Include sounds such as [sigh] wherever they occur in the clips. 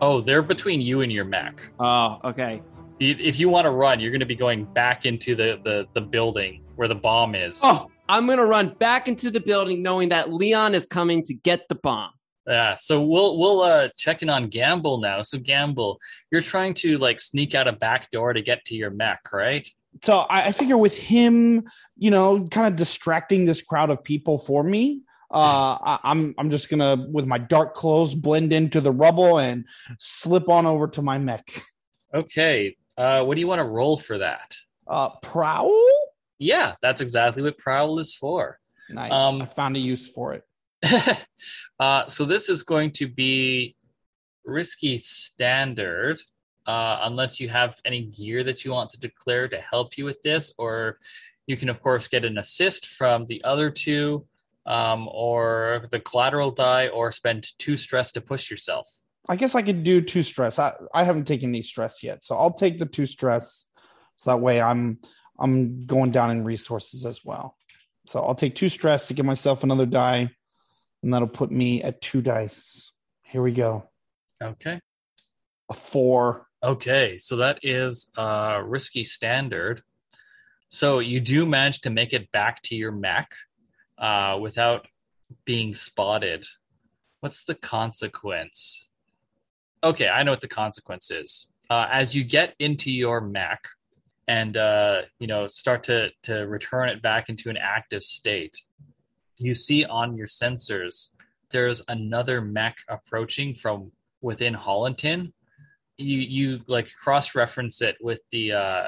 Oh, they're between you and your mech. Oh, okay. If you want to run, you're going to be going back into the, the, the building where the bomb is. Oh, I'm gonna run back into the building knowing that Leon is coming to get the bomb. Yeah, so we'll we'll uh check in on Gamble now. So Gamble, you're trying to like sneak out a back door to get to your mech, right? So I, I figure with him, you know, kind of distracting this crowd of people for me, uh, I, I'm I'm just gonna with my dark clothes blend into the rubble and slip on over to my mech. Okay. Uh what do you want to roll for that? Uh, prowl. Yeah, that's exactly what prowl is for. Nice. Um, I found a use for it. [laughs] uh, so this is going to be risky standard, uh, unless you have any gear that you want to declare to help you with this, or you can of course get an assist from the other two, um, or the collateral die, or spend two stress to push yourself. I guess I could do two stress. I, I haven't taken any stress yet, so I'll take the two stress. So that way I'm I'm going down in resources as well. So I'll take two stress to give myself another die, and that'll put me at two dice. Here we go. Okay. A four. Okay, so that is a risky standard. So you do manage to make it back to your mech uh, without being spotted. What's the consequence? Okay, I know what the consequence is. Uh, as you get into your mech and uh, you know start to to return it back into an active state, you see on your sensors there's another mech approaching from within Hollanton you you like cross reference it with the uh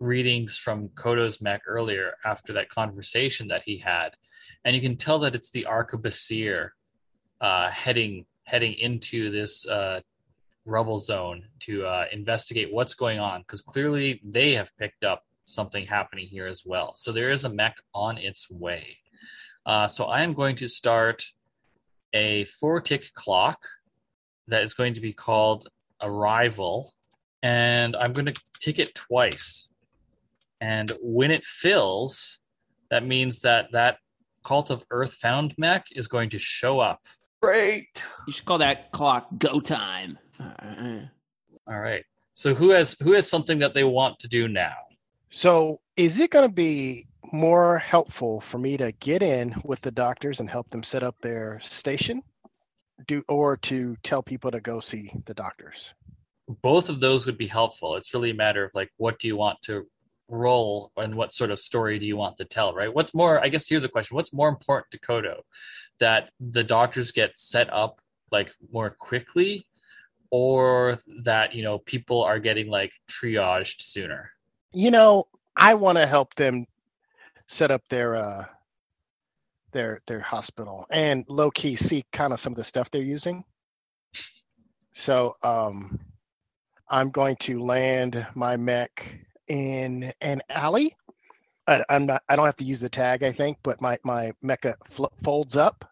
readings from Kodo's mech earlier after that conversation that he had. And you can tell that it's the arquebusier uh heading heading into this uh rubble zone to uh investigate what's going on because clearly they have picked up something happening here as well. So there is a mech on its way. Uh so i am going to start a four tick clock that is going to be called arrival. And i'm going to tick it twice and when it fills that means that that cult of earth found mech is going to show up Great. You should call that clock go time. All right so who has who has something that they want to do now So, is it going to be more helpful for me to get in with the doctors and help them set up their station, do or to tell people to go see the doctors? both of those would be helpful it's really a matter of like what do you want to roll and what sort of story do you want to tell right? What's more i guess here's a question what's more important to kodo? That the doctors get set up like more quickly or that you know people are getting like triaged sooner? You know, I want to help them set up their uh their their hospital and low key see kind of some of the stuff they're using. So, um I'm going to land my mech in an alley. I, I'm not. I don't have to use the tag, I think, but my my mecha fl- folds up,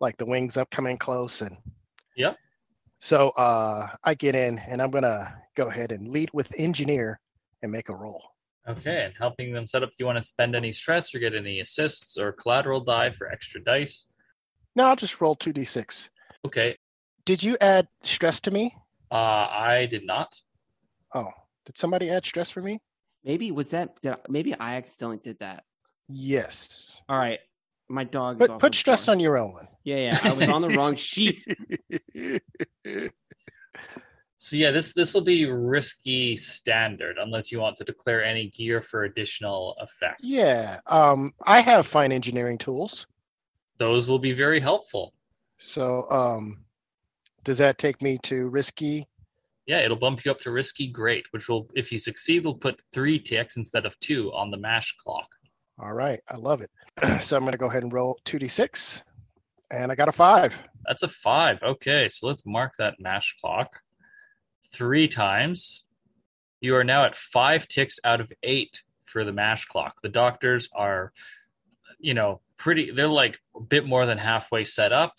like the wings up, coming close, and Yeah. So uh, I get in, and I'm gonna go ahead and lead with engineer and make a roll. okay and helping them set up do you want to spend any stress or get any assists or collateral die for extra dice No, I'll just roll two d six. okay Did you add stress to me? uh i did not Oh, did somebody add stress for me? maybe was that? Did I, maybe I accidentally did that. Yes. All right, my dog. Put put stress born. on your own. Yeah, yeah. I was on the wrong sheet. [laughs] So yeah, this this will be risky standard unless you want to declare any gear for additional effect. yeah. Um, I have fine engineering tools. Those will be very helpful. So, um, does that take me to risky? Yeah, it'll bump you up to risky great, which will if you succeed will put 3 ticks instead of 2 on the mash clock. All right, I love it. [clears throat] so I'm going to go ahead and roll 2d6, and I got a five. That's a 5. Okay, so let's mark that mash clock 3 times. You are now at 5 ticks out of 8 for the mash clock. The doctors are you know, pretty they're like a bit more than halfway set up.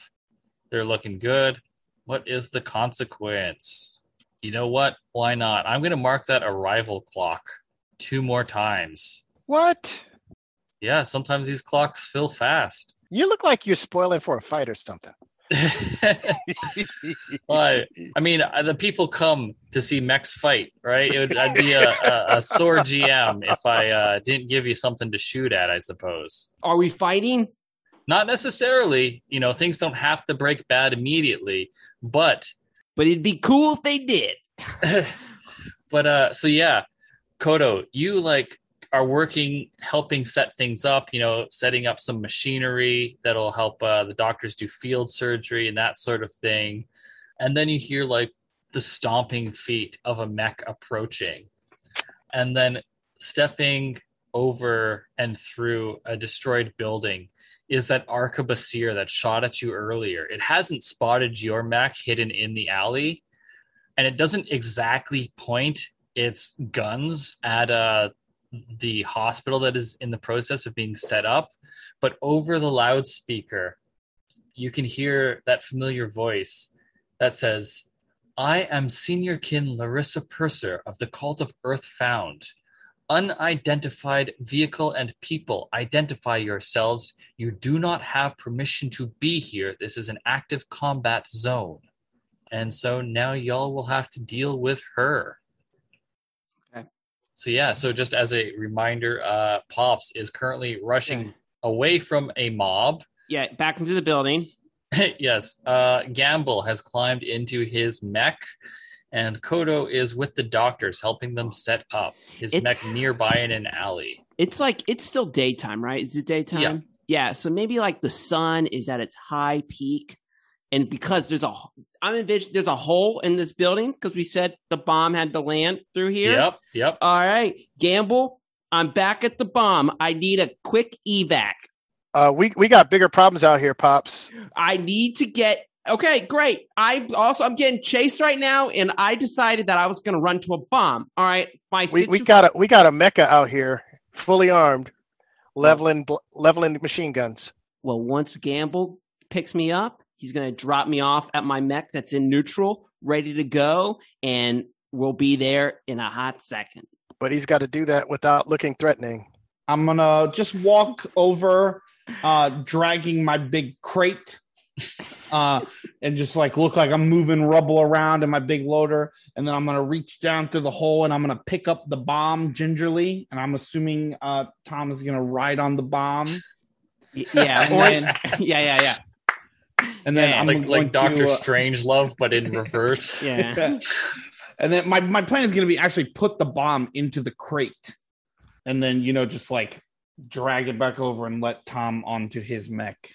They're looking good. What is the consequence? You know what? Why not? I'm going to mark that arrival clock two more times. What? Yeah, sometimes these clocks fill fast. You look like you're spoiling for a fight or something. [laughs] [laughs] Why? I mean, uh, the people come to see mechs fight, right? It would, I'd be a, a, a sore GM if I uh, didn't give you something to shoot at, I suppose. Are we fighting? Not necessarily, you know, things don't have to break bad immediately, but But it'd be cool if they did. [laughs] but uh so yeah kodo you like are working helping set things up you know setting up some machinery that'll help uh, the doctors do field surgery and that sort of thing. And then you hear like the stomping feet of a mech approaching. And then stepping over and through a destroyed building is that arquebusier that shot at you earlier it hasn't spotted your mech hidden in the alley and it doesn't exactly point its guns at uh, the hospital that is in the process of being set up, but over the loudspeaker, you can hear that familiar voice that says, I am Senior Kin Larissa Purser of the Cult of Earth Found. Unidentified vehicle and people, identify yourselves. You do not have permission to be here. This is an active combat zone. And so now y'all will have to deal with her. Okay. So yeah, so just as a reminder, uh Pops is currently rushing Okay. away from a mob. Yeah, back into the building. [laughs] yes, uh Gamble has climbed into his mech and Kodo is with the doctors helping them set up his It's- mech nearby in an alley. It's like it's still daytime, right? Is it daytime? Yeah. Yeah. So maybe like the sun is at its high peak, and because there's a, I'm envisioning there's a hole in this building because we said the bomb had to land through here. Yep, yep. All right, Gamble. I'm back at the bomb. I need a quick evac. Uh, we we got bigger problems out here, pops. I need to get. Okay, great. I also I'm getting chased right now, and I decided that I was going to run to a bomb. All right, my We we got a we got a mecha out here, fully armed, leveling bl- leveling machine guns. Well, once Gamble picks me up, he's going to drop me off at my mech that's in neutral, ready to go, and we'll be there in a hot second. But he's got to do that without looking threatening. I'm gonna just walk over, uh, dragging my big crate, uh, and just like look like I'm moving rubble around in my big loader, and then I'm gonna reach down through the hole and I'm gonna pick up the bomb gingerly, and I'm assuming uh, Tom is gonna ride on the bomb, Yeah, and [laughs] then yeah, yeah, yeah. and then Yeah, I'm like like Doctor to, uh, Strangelove, but in reverse. [laughs] Yeah. [laughs] and then my my plan is gonna be actually put the bomb into the crate, and then you know just like drag it back over and let Tom onto his mech.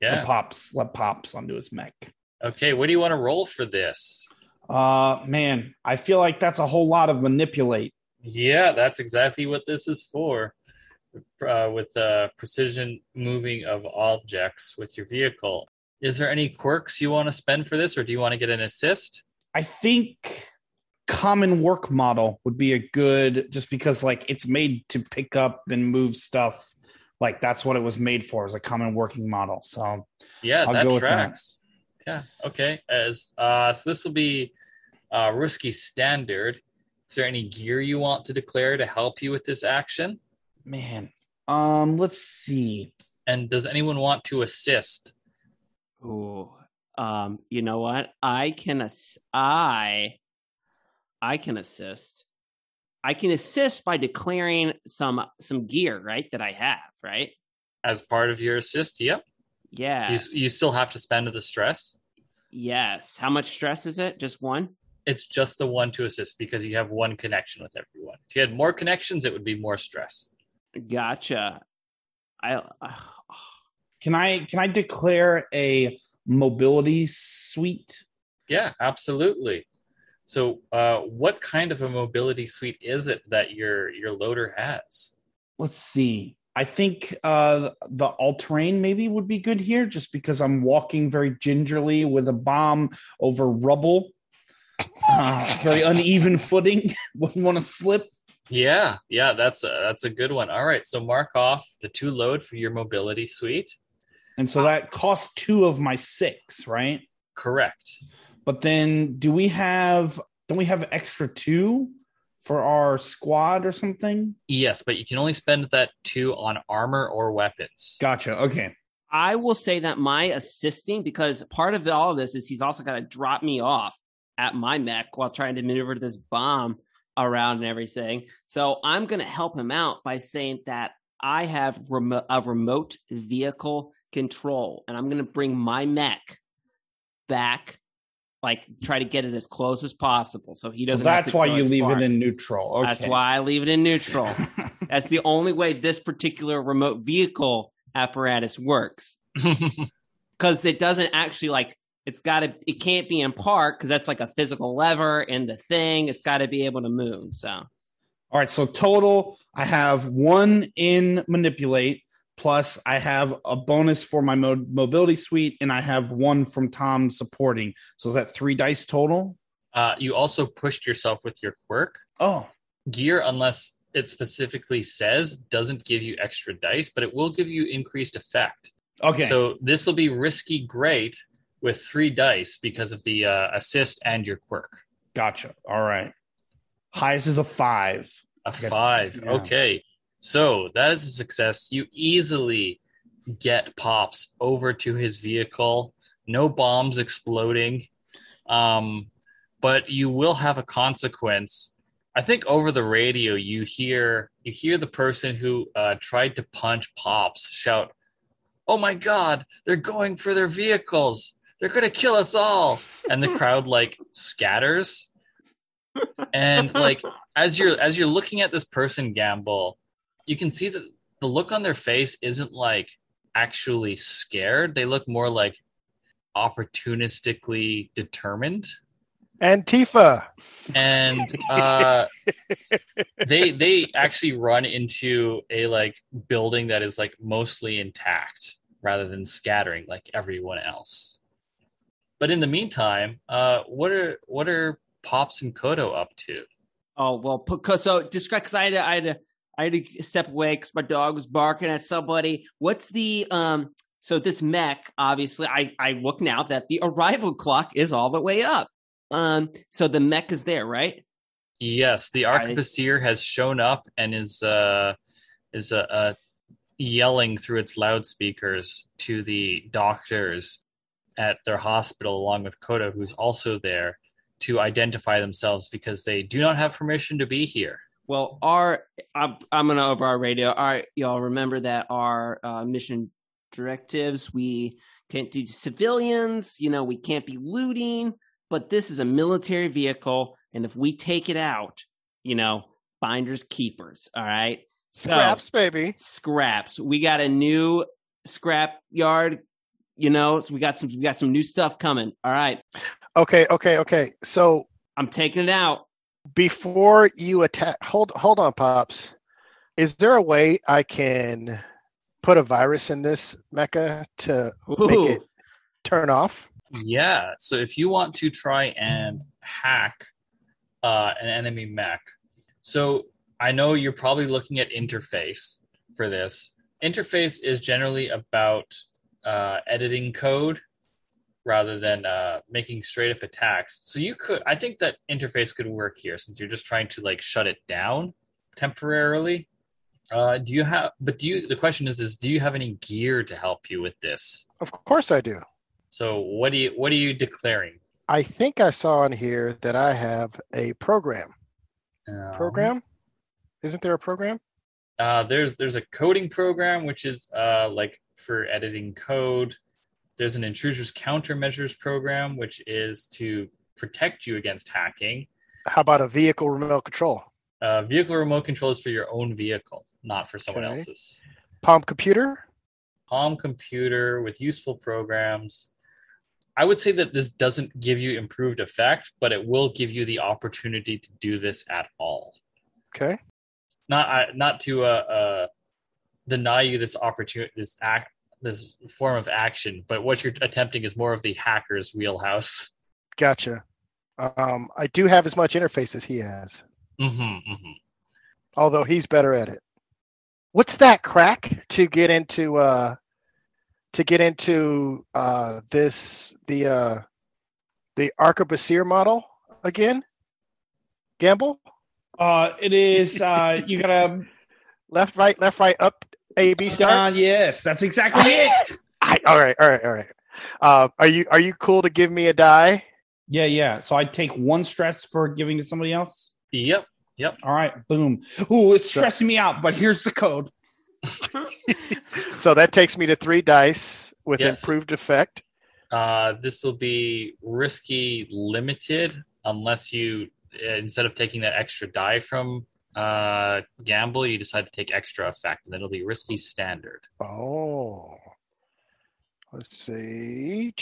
Yeah. Let pops let pops onto his mech. Okay, what do you want to roll for this? Uh man, I feel like that's a whole lot of manipulate. Yeah, that's exactly what this is for. Uh, with uh, precision moving of objects with your vehicle. Is there any quirks you want to spend for this, or do you want to get an assist? I think common work model would be a good just because like it's made to pick up and move stuff. Like that's what it was made for as a common working model. So Yeah, I'll that go with that. Yeah, okay. As uh, so, this will be uh, risky standard. Is there any gear you want to declare to help you with this action? man. Um let's see. And does anyone want to assist? Ooh. Um, you know what? I can ass- I I can assist. I can assist by declaring some some gear, right? That I have, right? As part of your assist, yep. Yeah. You, you still have to spend the stress. yes. How much stress is it? Just one? It's just the one to assist because you have one connection with everyone. If you had more connections, it would be more stress. Gotcha. I uh, Can I can I declare a mobility suite? Yeah, absolutely. So, uh, what kind of a mobility suite is it that your your loader has? let's see. I think uh, the all terrain maybe would be good here, just because I'm walking very gingerly with a bomb over rubble, uh, very uneven footing. [laughs] Wouldn't want to slip. Yeah, yeah, that's a, that's a good one. All right, so mark off the two load for your mobility suite. And so that costs two of my six, right? Correct. But then, do we have? Don't we have extra two for our squad or something? Yes, but you can only spend that two on armor or weapons. Gotcha. Okay. I will say that my assisting, because part of all of this is he's also got to drop me off at my mech while trying to maneuver this bomb around and everything. So I'm going to help him out by saying that I have remo- a remote vehicle control, and I'm going to bring my mech back, like try to get it as close as possible, so he doesn't. have that's why you leave far. it in neutral. Okay. That's why I leave it in neutral. [laughs] That's the only way this particular remote vehicle apparatus works [laughs] because it doesn't actually like it's got to it can't be in park because that's like a physical lever and the thing it's got to be able to move so All right, so total, I have one in manipulate, plus I have a bonus for my mo- mobility suite, and I have one from Tom supporting. So is that three dice total? uh, you also pushed yourself with your quirk. Oh, Gear, unless it specifically says, doesn't give you extra dice, but it will give you increased effect. okay. So this will be risky great with three dice because of the uh, assist and your quirk. gotcha. All right. Highest is a five. A five. yeah. Okay. So that is a success. You easily get Pops over to his vehicle. No bombs exploding. Um, but you will have a consequence. I think over the radio you hear you hear the person who uh, tried to punch Pops shout, "Oh my God! They're going for their vehicles! They're going to kill us all!" And the crowd like scatters, and like as you're as you're looking at this person gamble, you can see that the look on their face isn't like actually scared. They look more like opportunistically determined. Antifa. And uh, [laughs] they they actually run into a like building that is like mostly intact rather than scattering like everyone else. But in the meantime, uh, what are what are Pops and Kodo up to? oh well because so describe because I had to, I had to I had to step away because my dog was barking at somebody. What's the um so this mech obviously I I look now that the arrival clock is all the way up. Um so the mech is there right? Yes, the I- arquebusier has shown up and is uh, is uh, uh, yelling through its loudspeakers to the doctors at their hospital, along with Kodo, who's also there, to identify themselves because they do not have permission to be here. Well, our I'm, I'm gonna over our radio. All right, y'all remember that our uh, mission directives we can't do civilians. You know, we can't be looting. But this is a military vehicle, and if we take it out, you know, finders keepers. All right, so Scraps, baby. scraps. We got a new scrap yard. You know, so we got some we got some new stuff coming. All right, Okay, okay, okay. So I'm taking it out. Before you attack, hold hold on, pops. Is there a way I can put a virus in this mecha to make it turn off? Yeah. So if you want to try and hack uh, an enemy mech, so I know you're probably looking at interface for this. Interface is generally about uh, editing code rather than uh, making straight up attacks. So you could, I think that interface could work here since you're just trying to like shut it down temporarily. Uh, do you have? But do you? The question is, is do you have any gear to help you with this? Of course I do. So what do you? What are you declaring? I think I saw in here that I have a program. Um, Program? Isn't there a program? Uh, there's there's a coding program which is uh, like for editing code. There's an intrusions countermeasures program which is to protect you against hacking. How about a vehicle remote control? Uh, vehicle remote control is for your own vehicle, not for someone Okay. else's. Palm computer? Palm computer with useful programs. I would say that this doesn't give you improved effect, but it will give you the opportunity to do this at all. Okay. not I not to uh, uh deny you this opportunity this act this form of action but what you're attempting is more of the hacker's wheelhouse Gotcha. Um, I do have as much interface as he has, hmm hmm although he's better at it. What's that crack to get into uh to get into uh this the uh the arquebusier model again? Gamble? Uh, it is. Uh, you gotta. Left, right, left, right, up, A, B, star? Uh, yes, that's exactly it. [laughs] I, all right, all right, all right. Uh, are you are you cool to give me a die? Yeah, yeah. So I take one stress for giving to somebody else. Yep. Yep. All right, boom. Ooh, it's So- stressing me out, but here's the code. [laughs] So that takes me to three dice with Yes. improved effect. Uh, this will be risky limited unless you uh, instead of taking that extra die from uh, gamble, you decide to take extra effect, and it'll be risky standard. Oh, let's see.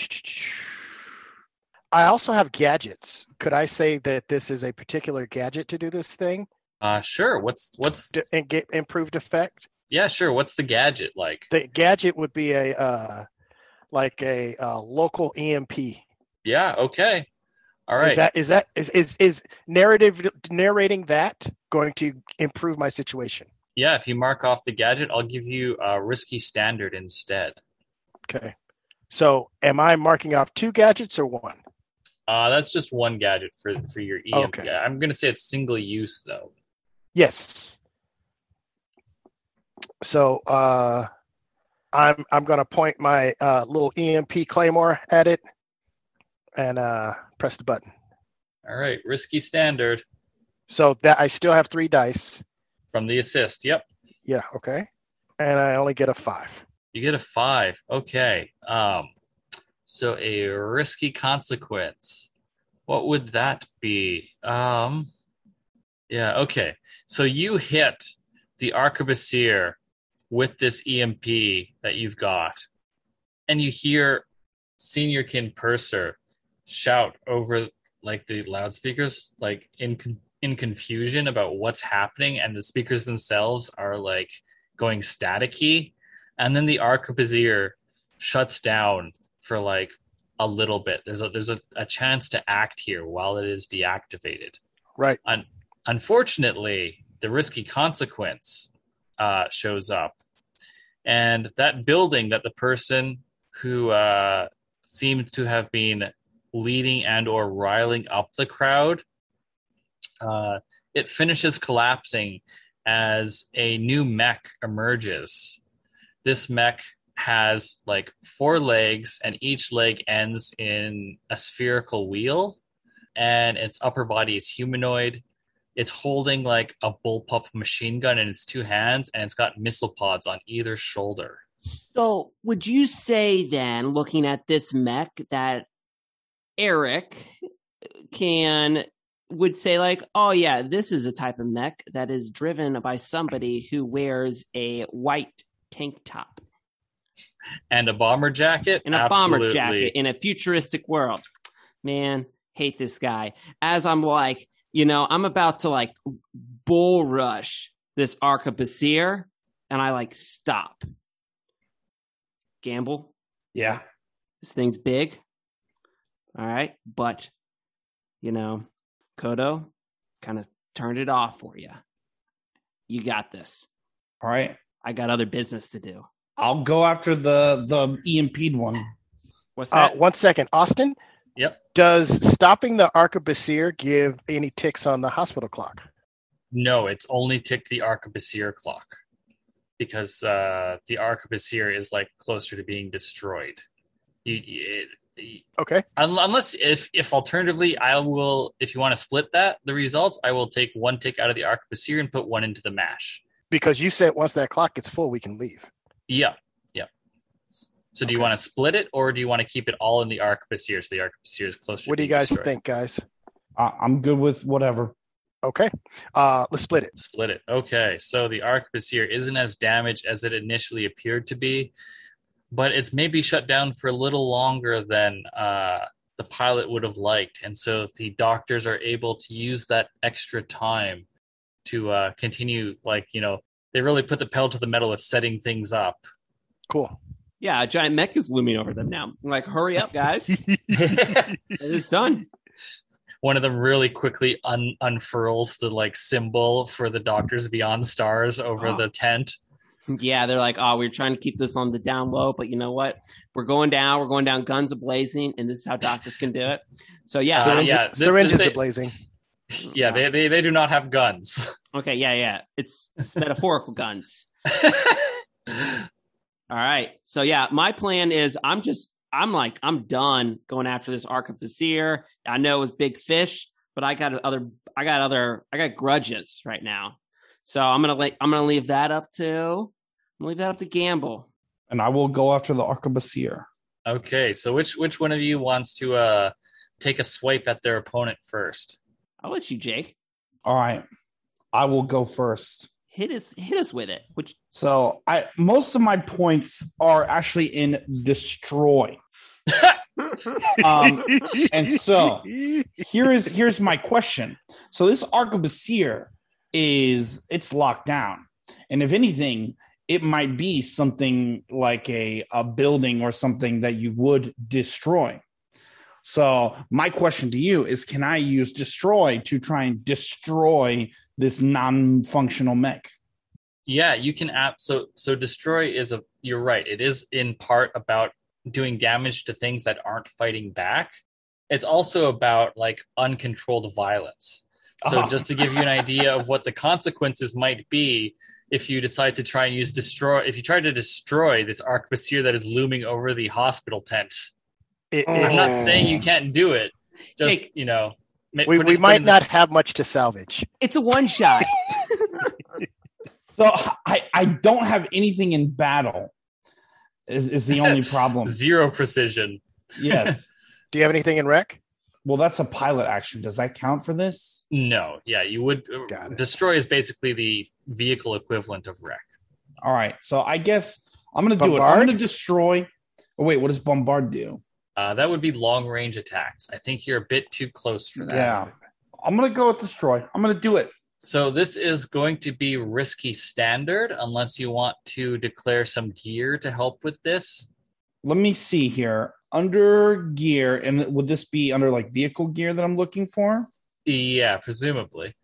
I also have gadgets. Could I say that this is a particular gadget to do this thing Uh, sure. What's what's D- and get improved effect? yeah, sure. What's the gadget like? The gadget would be a uh, like a uh, local EMP. Yeah. Okay. All right. Is that is that is is is narrative narrating that going to improve my situation? yeah. If you mark off the gadget, I'll give you a risky standard instead. Okay. So am I marking off two gadgets or one? Uh, that's just one gadget for for your EMP. Okay. I'm gonna say it's single use though. Yes. So uh, I'm I'm gonna point my uh, little EMP claymore at it and uh, press the button. All right. Risky standard So that I still have three dice. from the assist. Yep. Yeah. Okay. And I only get a five. You get a five. Okay. Um, so a risky consequence. What would that be? Um, yeah. Okay. So you hit the arquebusier with this EMP that you've got, and you hear Senior Kin Purser shout over like the loudspeakers, like in in confusion about what's happening, and the speakers themselves are like going staticky and then the arquebusier shuts down for like a little bit. There's a there's a, a chance to act here while it is deactivated. Right. Unfortunately, the risky consequence uh, shows up, and that building that the person who uh, seemed to have been leading and or riling up the crowd, uh, it finishes collapsing as a new mech emerges. This mech has like four legs and each leg ends in a spherical wheel and its upper body is humanoid. It's holding like a bullpup machine gun in its two hands and it's got missile pods on either shoulder. So, would you say then, looking at this mech, that Eric can would say like, "Oh yeah, this is a type of mech that is driven by somebody who wears a white tank top and a bomber jacket and a bomber jacket in a futuristic world." Man, hate this guy. As I'm like, you know, I'm about to like bull rush this arquebusier, and I like stop. Gamble. Yeah. This thing's big. All right. But, you know, Kodo kind of turned it off for you. You got this. All right. I got other business to do. I'll go after the the EMP'd one. What's Uh, that? one second, Austin. Yep. Does stopping the arquebusier give any ticks on the hospital clock? no it's only ticked the arquebusier clock because uh the arquebusier is like closer to being destroyed you, you, Okay. Unless if if alternatively i will if you want to split that the results i will take one tick out of the arquebusier and put one into the mash Because you said once that clock gets full, we can leave. yeah yeah so do you want to split it or do you want to keep it all in the arquebusier so the arquebusier is closer What do you guys destroyed? think, guys? I I'm good with whatever. Okay. Uh, let's split it. split it okay so the arquebusier isn't as damaged as it initially appeared to be but it's maybe shut down for a little longer than uh, the pilot would have liked and so the doctors are able to use that extra time to uh, continue like you know they really put the pedal to the metal with setting things up Cool. yeah, a giant mech is looming over them now. I'm like, hurry up, guys. [laughs] it's done. one of them really quickly un- unfurls the like symbol for the doctors beyond stars over Oh. the tent Yeah, they're like, oh, we're trying to keep this on the down low, but you know what? We're going down. We're going down guns a blazing, and this is how doctors can do it. So yeah, Uh, Syringe- yeah, syringes they- are blazing. [laughs] yeah they, they, they do not have guns okay, yeah, yeah. It's, it's metaphorical guns. [laughs] All right. So yeah, my plan is I'm just I'm like I'm done going after this Arquebusier. I know it was big fish, but I got other I got other I got grudges right now. So I'm gonna like I'm gonna leave that up to I'm gonna leave that up to Gamble. And I will go after the Arquebusier. Okay, so which which one of you wants to uh take a swipe at their opponent first? I'll let you, Jake. All right. I will go first. Hit us hit us with it. Which So I most of my points are actually in destroy. [laughs] Um, and so here is here's my question. So this Arquebusier is it's locked down, and if anything, it might be something like a a building or something that you would destroy. So my question to you is: Can I use destroy to try and destroy this non-functional mech? Yeah, you can app so so destroy is a you're right. It is in part about doing damage to things that aren't fighting back. It's also about like uncontrolled violence. So Oh. just to give you an idea of what the consequences might be if you decide to try and use destroy if you try to destroy this arquebusier that is looming over the hospital tent. It- Oh. it- I'm not saying you oh. can't do it. Just, Jake, you know, we, put we it- might in the- not have much to salvage. it's a one shot. [laughs] So I I don't have anything in battle. Is, is the only [laughs] problem? zero precision. yes. [laughs] Do you have anything in wreck? Well, that's a pilot action. Does that count for this? No, yeah, you would destroy is basically the vehicle equivalent of wreck. All right. So I guess I'm gonna do it. I'm gonna destroy. Oh wait, what does bombard do? Uh, that would be long range attacks. I think you're a bit too close for that. Yeah. I'm gonna go with destroy. I'm gonna do it. So this is going to be risky standard unless you want to declare some gear to help with this. Let me see here. Under gear, and would this be under like vehicle gear that I'm looking for? Yeah, presumably.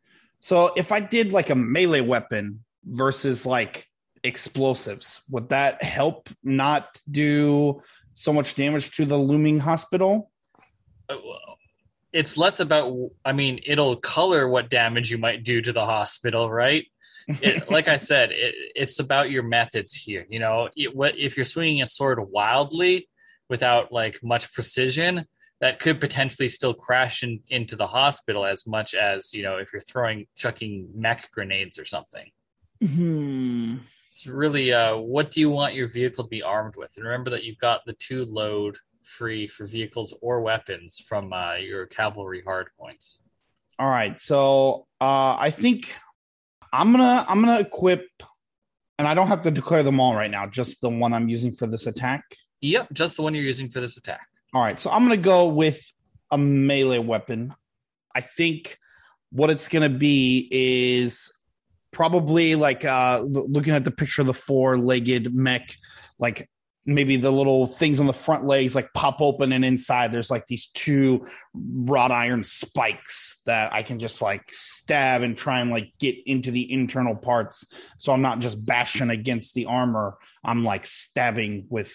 So if I did like a melee weapon versus like explosives, would that help not do so much damage to the looming hospital? Uh, It's less about, I mean, it'll color what damage you might do to the hospital, right? [laughs] It, like I said, it, it's about your methods here. You know, it, what if you're swinging a sword wildly without like much precision, that could potentially still crash in, into the hospital as much as you know if you're throwing chucking mech grenades or something. hmm. It's really uh, what do you want your vehicle to be armed with? And remember that you've got the two load free for vehicles or weapons from uh, your cavalry hard points. All right. So uh I think I'm gonna I'm gonna equip and I don't have to declare them all right now, just the one I'm using for this attack. Yep, just the one you're using for this attack. All right, so I'm gonna go with a melee weapon. I think what it's gonna be is probably like uh looking at the picture of the four-legged mech, like maybe the little things on the front legs like pop open and inside there's like these two wrought iron spikes that I can just like stab and try and like get into the internal parts. So I'm not just bashing against the armor. I'm like stabbing with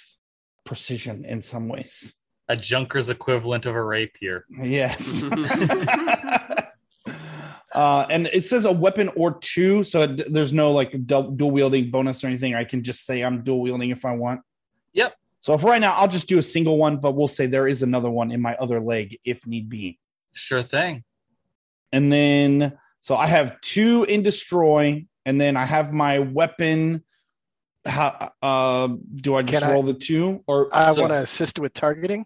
precision in some ways. A junker's equivalent of a rapier. Yes. [laughs] [laughs] uh, and it says a weapon or two, so it, there's no like du- dual wielding bonus or anything. I can just say I'm dual wielding if I want. Yep. So for right now, I'll just do a single one, but we'll say there is another one in my other leg if need be. Sure thing. And then, so I have two in destroy, and then I have my weapon. How uh, do I just Can I- roll the two or? I So- want to assist with targeting.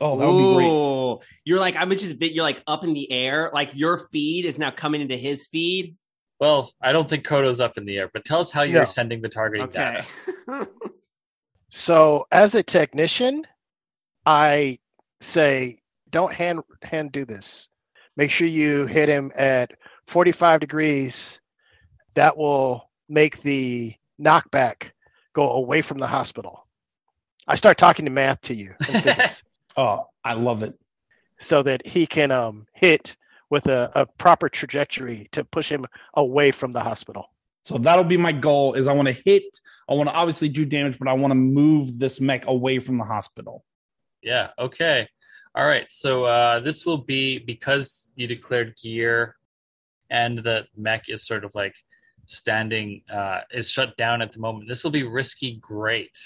Oh, that would be great. You're like, I'm just bit. You're like up in the air. Like your feed is now coming into his feed. Well, I don't think Kodo's up in the air, but tell us how you're No. sending the targeting Okay. data. [laughs] So as a technician, I say don't hand hand do this. Make sure you hit him at 45 degrees. That will make the knockback go away from the hospital. I start talking to math to you in physics [laughs] Oh, I love it. so that he can um, hit with a, a proper trajectory to push him away from the hospital. So that'll be my goal. Is I want to hit. I want to obviously do damage, but I want to move this mech away from the hospital. Yeah. Okay. All right. So uh, this will be because you declared gear, and the mech is sort of like standing uh, is shut down at the moment. This will be risky great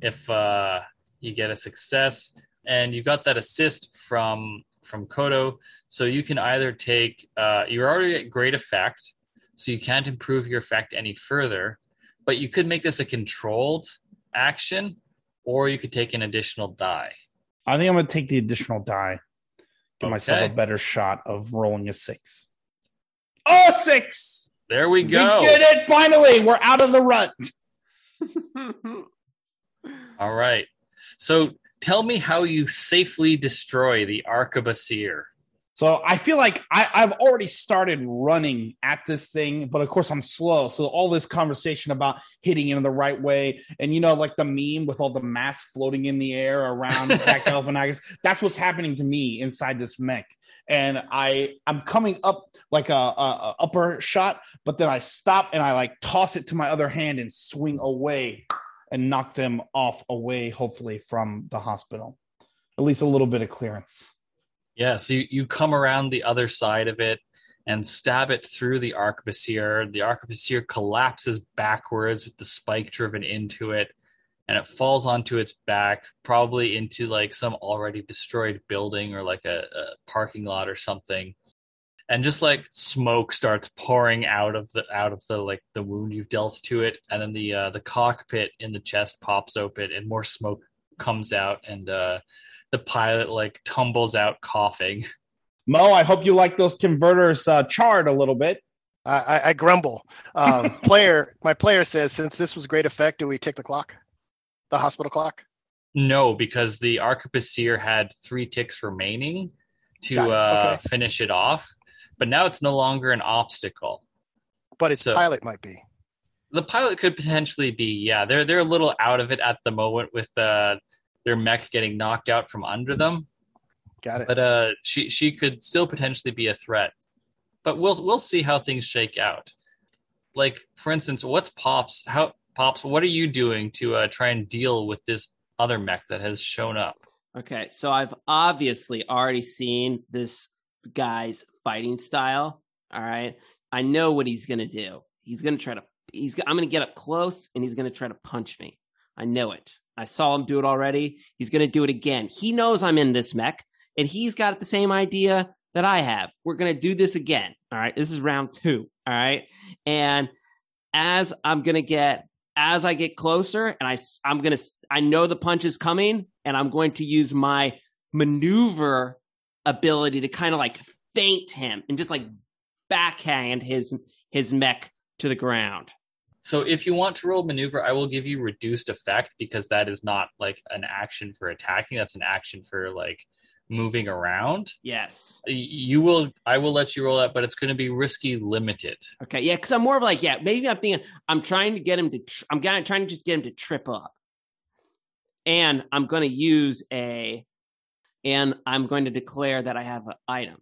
if uh, you get a success, and you got that assist from from Kodo, so you can either take uh, you're already at great effect, so you can't improve your effect any further, but you could make this a controlled action, or you could take an additional die. I think I'm going to take the additional die. Give myself a better shot of rolling a six. Oh, six! There we go. We did it finally. We're out of the rut. [laughs] All right. So tell me how you safely destroy the Arquebusier. So I feel like I, I've already started running at this thing, but of course I'm slow. So all this conversation about hitting it in the right way, and you know, like the meme with all the math floating in the air around [laughs] Zach Galifianakis, that's what's happening to me inside this mech. And I I'm coming up like a, a, a upper shot, but then I stop and I like toss it to my other hand and swing away and knock them off away, hopefully from the hospital. At least a little bit of clearance. Yeah, so you, you come around the other side of it and stab it through the arquebusier. The arquebusier collapses backwards with the spike driven into it, and it falls onto its back, probably into like some already destroyed building or like a, a parking lot or something. And just like smoke starts pouring out of the out of the like the wound you've dealt to it, and then the uh, the cockpit in the chest pops open, and more smoke comes out, and uh, the pilot like tumbles out coughing. Mo, I hope you like those converters uh, charred a little bit. I, I, I grumble. Um, [laughs] player, my player says, since this was great effect, do we tick the clock, the hospital clock? No, because the arquebusier had three ticks remaining to Got it. uh, finish it off, but now it's no longer an obstacle. But its So- pilot might be. The pilot could potentially be, yeah, they're they're a little out of it at the moment with uh, their mech getting knocked out from under them, Got it. but uh, she she could still potentially be a threat. But we'll we'll see how things shake out. Like for instance, what's pops? How pops? What are you doing to uh, try and deal with this other mech that has shown up? Okay, so I've obviously already seen this guy's fighting style. All right, I know what he's gonna do. He's gonna try to. He's. I'm gonna get up close, and he's gonna try to punch me. I know it. I saw him do it already. He's gonna do it again. He knows I'm in this mech, and he's got the same idea that I have. We're gonna do this again. All right, this is round two. All right, and as I'm gonna get as I get closer and I, I'm going to, I know the punch is coming and I'm going to use my maneuver ability to kind of like feint him and just like backhand his, his mech to the ground. So if you want to roll maneuver, I will give you reduced effect because that is not like an action for attacking. That's an action for like moving around. Yes. You will, I will let you roll that, but it's going to be risky limited. Okay. Yeah. Cause I'm more of like, yeah, maybe I'm thinking I'm trying to get him to, tr- I'm gonna, trying to just get him to trip up. And I'm going to use a, and I'm going to declare that I have an item.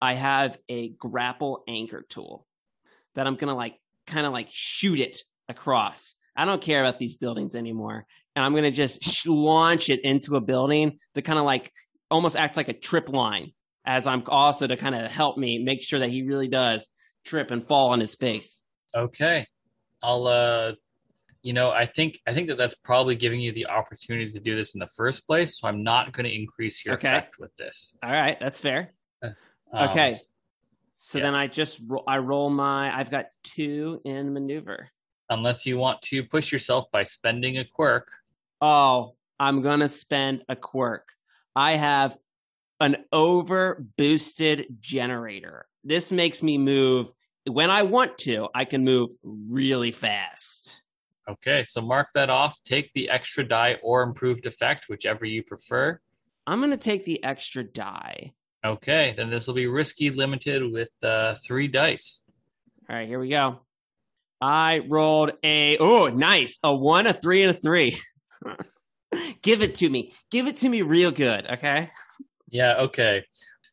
I have a grapple anchor tool that I'm going to like kind of like shoot it across. I don't care about these buildings anymore. And I'm going to just sh- launch it into a building to kind of like almost act like a trip line as I'm also to kind of help me make sure that he really does trip and fall on his face. Okay. I'll, uh, you know, I think, I think that that's probably giving you the opportunity to do this in the first place. So I'm not going to increase your Okay. effect with this. All right. That's fair. Um, Okay. So then. I just, ro- I roll my, I've got two in maneuver. Unless you want to push yourself by spending a quirk. Oh, I'm going to spend a quirk. I have an over boosted generator. This makes me move when I want to, I can move really fast. Okay. So mark that off. Take the extra die or improved effect, whichever you prefer. I'm going to take the extra die. Okay, then this will be risky limited with uh, three dice. All right, here we go. I rolled a oh nice a one, a three, and a three. [laughs] Give it to me. Give it to me real good, okay? Yeah, okay.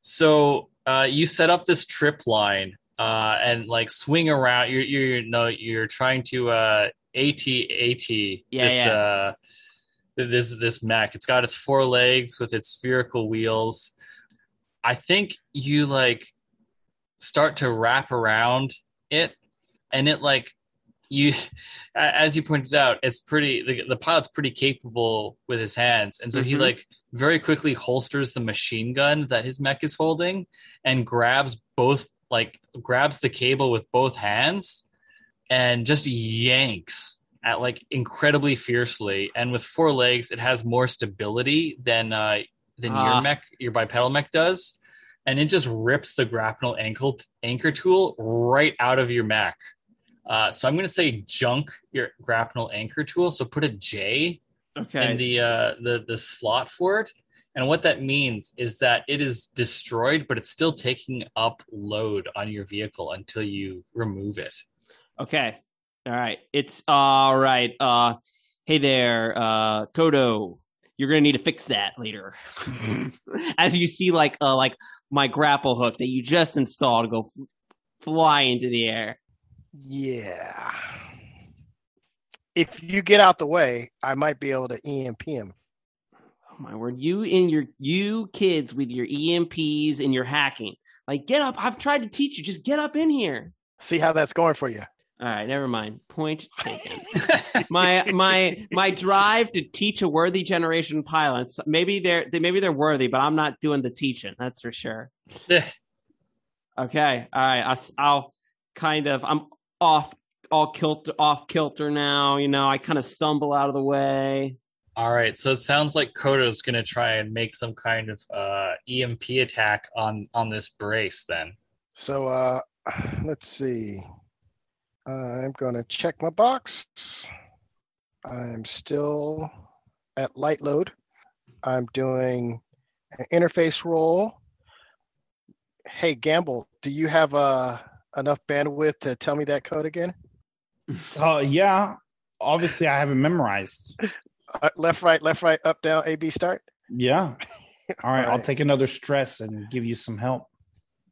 So uh, you set up this trip line uh, and like swing around. You're you're no, you're trying to uh, AT AT Yeah, this yeah. uh, this this mech. It's got its four legs with its spherical wheels. I think you like start to wrap around it and it like you [laughs] as you pointed out it's pretty the, the pilot's pretty capable with his hands and so he Mhm. like very quickly holsters the machine gun that his mech is holding and grabs both like grabs the cable with both hands and just yanks at like incredibly fiercely. And with four legs it has more stability than uh than Ah. your mech your bipedal mech does. And it just rips the grapnel ankle anchor tool right out of your mech. Uh, so i'm going to say junk your grapnel anchor tool. So put a j Okay. in the uh the the slot for it. And what that means is that it is destroyed but it's still taking up load on your vehicle until you remove it Okay. All right. It's all right. Uh hey there, uh Toto. You're gonna need to fix that later. [laughs] As you see like uh like my grapple hook that you just installed go f- fly into the air. Yeah. If you get out the way, I might be able to EMP him. Oh my word. You and your you kids with your EMPs and your hacking. Like get up. I've tried to teach you. Just get up in here. See how that's going for you. All right, never mind. Point taken. [laughs] my my my drive to teach a worthy generation pilots. Maybe they're they, maybe they're worthy, but I'm not doing the teaching. That's for sure. [sighs] Okay, all right. I'll, I'll kind of I'm off all kilter off kilter now. You know, I kind of stumble out of the way. All right, so it sounds like Kodo's going to try and make some kind of uh, EMP attack on on this brace. Then, So uh [sighs] let's see. I'm gonna check my box. I'm still at light load. I'm doing an interface roll. Hey Gamble, do you have uh enough bandwidth to tell me that code again? So [laughs] yeah, obviously I haven't memorized. Uh, left, right, left, right, up, down, A, B, start. Yeah. [laughs] All right, I'll take another stress and give you some help.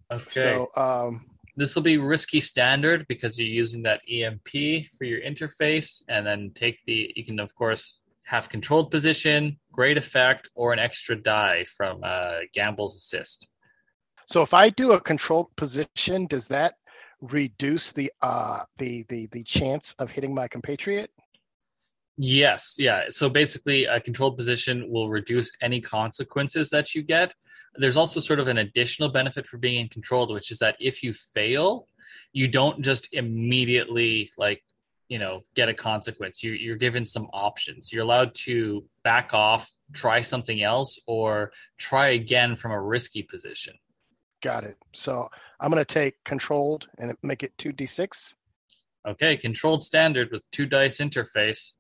okay, So um this will be risky standard because you're using that EMP for your interface, and then take the. You can of course have controlled position, great effect, or an extra die from uh, Gamble's assist. So if I do a controlled position, does that reduce the uh the the the chance of hitting my compatriot? Yes, yeah. So basically, a controlled position will reduce any consequences that you get. There's also sort of an additional benefit for being in controlled, which is that if you fail, you don't just immediately like you know get a consequence. You, you're given some options. You're allowed to back off, try something else, or try again from a risky position. Got it. So I'm gonna take controlled and make it two d six. Okay, controlled standard with two dice interface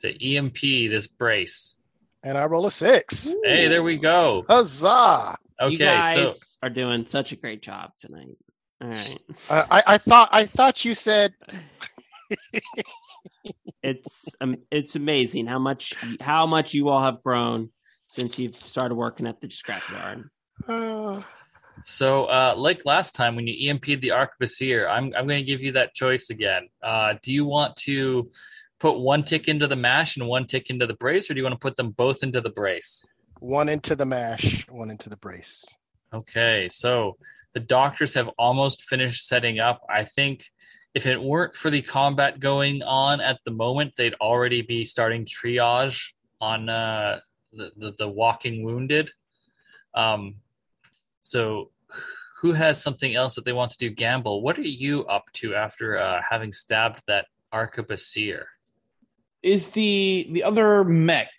to EMP this brace. And I roll a six. Hey, there we go. Huzzah! Okay, you guys so are doing such a great job tonight. All right. Uh, I I thought I thought you said [laughs] it's um, it's amazing how much how much you all have grown since you've started working at the scrapyard. uh, [sighs] So, uh, like last time when you EMP'd the Arquebusier, I'm I'm going to give you that choice again. Uh, do you want to put one tick into the mash and one tick into the brace, or do you want to put them both into the brace? one into the mash, one into the brace. Okay, so the doctors have almost finished setting up. I think if it weren't for the combat going on at the moment, they'd already be starting triage on uh, the, the the walking wounded. Um, so who has something else that they want to do? Gamble. What are you up to after uh, having stabbed that arquebusier? Is the the other mech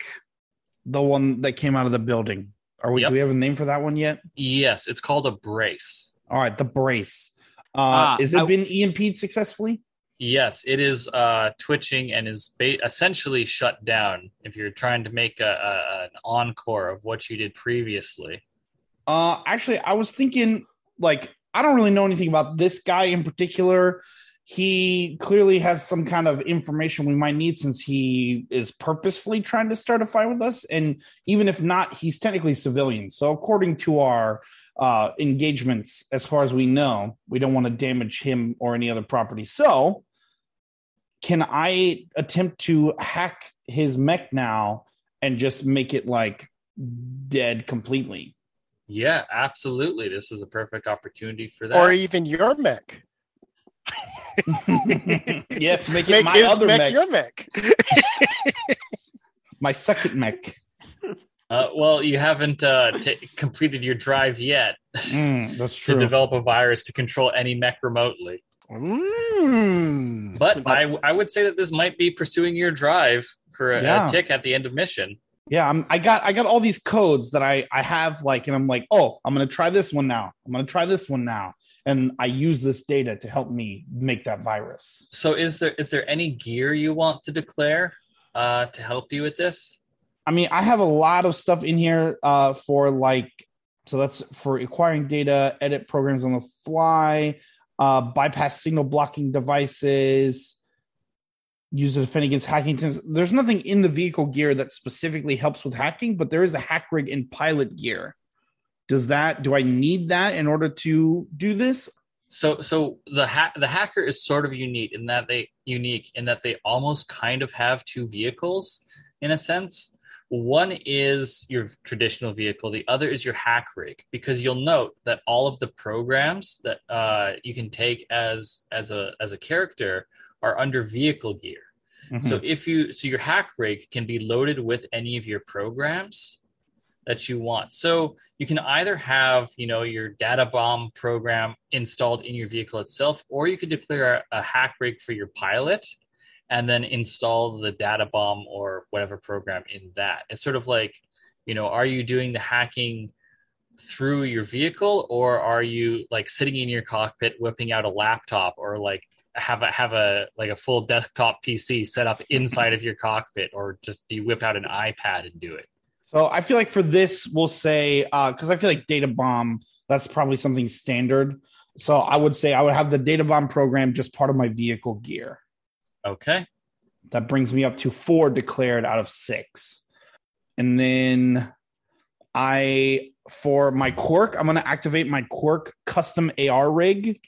the one that came out of the building? Are we Yep. do we have a name for that one yet? Yes, it's called a brace. All right, the brace. Uh Ah, is it I- been EMP'd successfully? Yes, it is uh, twitching and is ba- essentially shut down. If you're trying to make a, a, an encore of what you did previously, Uh actually I was thinking like I don't really know anything about this guy in particular. He clearly has some kind of information we might need since he is purposefully trying to start a fight with us. And even if not, he's technically civilian. So according to our uh engagements, as far as we know, we don't want to damage him or any other property. So can I attempt to hack his mech now and just make it like dead completely? yeah, absolutely, this is a perfect opportunity for that. Or even your mech. [laughs] yes, make it Make my other mech mech, your mech. [laughs] my second mech. Uh, well, you haven't uh, ta completed your drive yet [laughs] Mm, that's to develop a virus to control any mech remotely. Mm. But about- I, I would say that this might be pursuing your drive for a, Yeah. a tick at the end of mission. yeah, I'm, I got I got all these codes that I I have like, and I'm like, oh, I'm gonna try this one now. I'm gonna try this one now, and I use this data to help me make that virus. So, is there is there any gear you want to declare uh, to help you with this? I mean, I have a lot of stuff in here uh, for like, so that's for acquiring data, edit programs on the fly, uh, bypass signal blocking devices, use to defend against hacking. There's nothing in the vehicle gear that specifically helps with hacking, but there is a hack rig in pilot gear. Does that, do I need that in order to do this? So, so the ha- the hacker is sort of unique in that they unique in that they almost kind of have two vehicles in a sense. One is your traditional vehicle, the other is your hack rig. Because you'll note that all of the programs that uh, you can take as as a as a character are under vehicle gear. So if you so your hack rig can be loaded with any of your programs that you want. So you can either have, you know, your data bomb program installed in your vehicle itself, or you could declare a, a hack rig for your pilot and then install the data bomb or whatever program in that. It's sort of like, you know, are you doing the hacking through your vehicle or are you like sitting in your cockpit whipping out a laptop or like have a have a like a full desktop PC set up inside of your cockpit or just do you whip out an iPad and do it? So I feel like for this, we'll say because I feel like data bomb that's probably something standard. So I would say I would have the data bomb program just part of my vehicle gear. Okay. That brings me up to four declared out of six, and then I for my quirk I'm going to activate my quirk custom AR rig,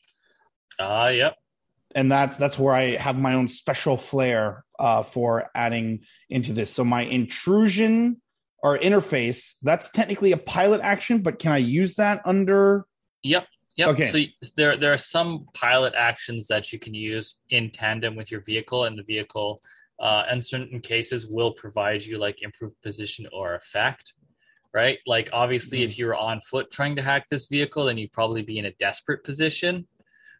Uh yep. and that's that's where I have my own special flair uh, for adding into this. So my intrusion or interface that's technically a pilot action, but can I use that under? Yep. Yep. Okay. So there there are some pilot actions that you can use in tandem with your vehicle, and the vehicle, uh, in certain cases, will provide you like improved position or effect. Right. Like obviously, if you're on foot trying to hack this vehicle, then you'd probably be in a desperate position.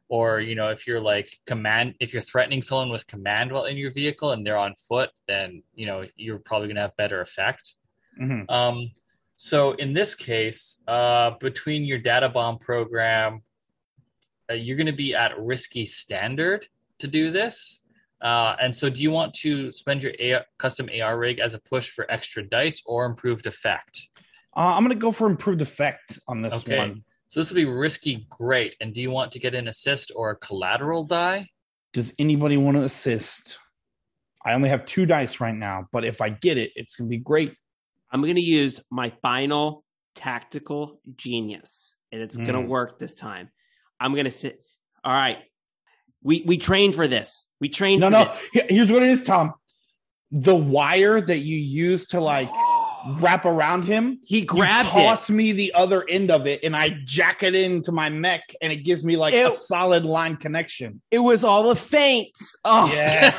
Or you know, if you're like command, if you're threatening someone with command while in your vehicle and they're on foot, then you know you're probably going to have better effect. Mhm. Um, so in this case, uh, between your data bomb program, uh, you're going to be at risky standard to do this. Uh, and so, do you want to spend your A- custom AR rig as a push for extra dice or improved effect? Uh, I'm going to go for improved effect on this Okay. one. So this will be risky, great. And do you want to get an assist or a collateral die? Does anybody want to assist? I only have two dice right now, but if I get it, it's going to be great. I'm going to use my final tactical genius, and it's going to Mm. work this time. I'm going to sit. All right, we we trained for this. We trained. No, no. this. Here's what it is, Tom. The wire that you use to like wrap around him, He grabbed you it. toss me the other end of it, and I jack it into my mech, and it gives me like a solid line connection. It was all a feint. Oh, Yeah,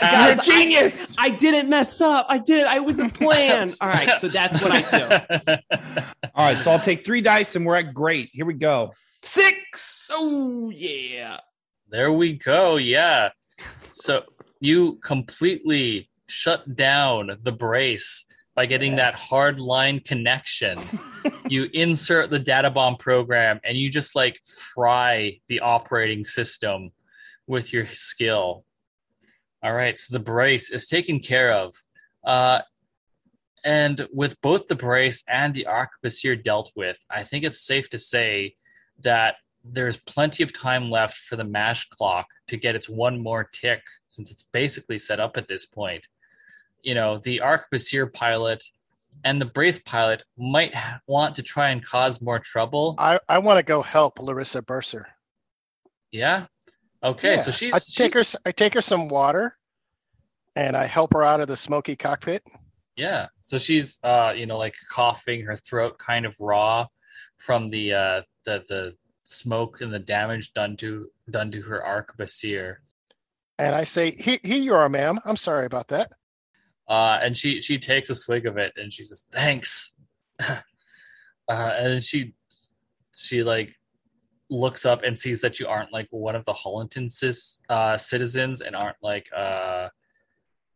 Guys, [laughs] you're a genius. I didn't mess up. I did. I was a plan. [laughs] all right, so that's what I do. [laughs] All right, so I'll take three dice, and we're at great. Here we go. Six. Oh yeah. There we go. Yeah. So you completely shut down the brace by getting that hard line connection. [laughs] you insert the data bomb program and you just like fry the operating system with your skill. All right. So the brace is taken care of. Uh, and with both the brace and the arquebusier dealt with, I think it's safe to say that there's plenty of time left for the mash clock to get its one more tick since it's basically set up at this point. You know, the arquebusier pilot and the brace pilot might ha- want to try and cause more trouble. I, I want to go help Larissa Burser. Yeah. Okay, so she's, I take her. she's- s- I take her some water, and I help her out of the smoky cockpit. yeah. So she's uh, you know, like coughing, her throat kind of raw from the uh the the smoke and the damage done to done to her arquebusier. And I say, here, here you are, ma'am. I'm sorry about that. Uh, and she she takes a swig of it and she says, "Thanks." [laughs] uh, and she she like looks up and sees that you aren't like one of the Hollinton cis, uh, citizens and aren't like uh,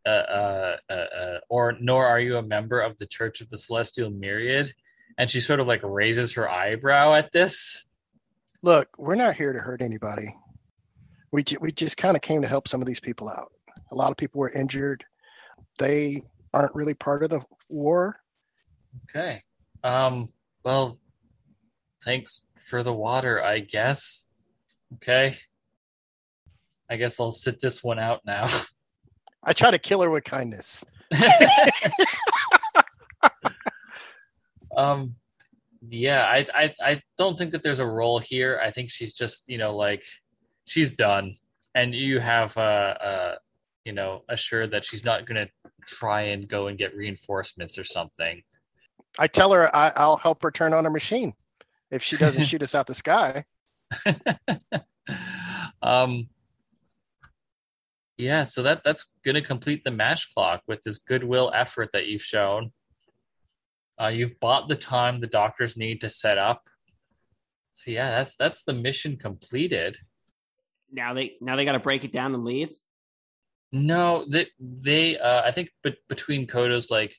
uh, uh, uh, uh, or nor are you a member of the Church of the Celestial Myriad. And she sort of like raises her eyebrow at this. Look, we're not here to hurt anybody. We ju- we just kind of came to help some of these people out. A lot of people were injured. They aren't really part of the war. Okay. Um. Well, thanks for the water, I guess. Okay. I guess I'll sit this one out now. [laughs] I try to kill her with kindness. [laughs] um yeah I, I i don't think that there's a role here i think she's just you know like she's done and you have uh uh you know assured that she's not gonna try and go and get reinforcements or something. I tell her I, I'll help her turn on her machine. If she doesn't [laughs] shoot us out the sky. [laughs] um yeah so that that's gonna complete the mash clock with this goodwill effort that you've shown. Uh, you've bought the time the doctors need to set up. So yeah that's that's the mission completed. Now they now they got to break it down and leave. No they they uh i think but between kodo's like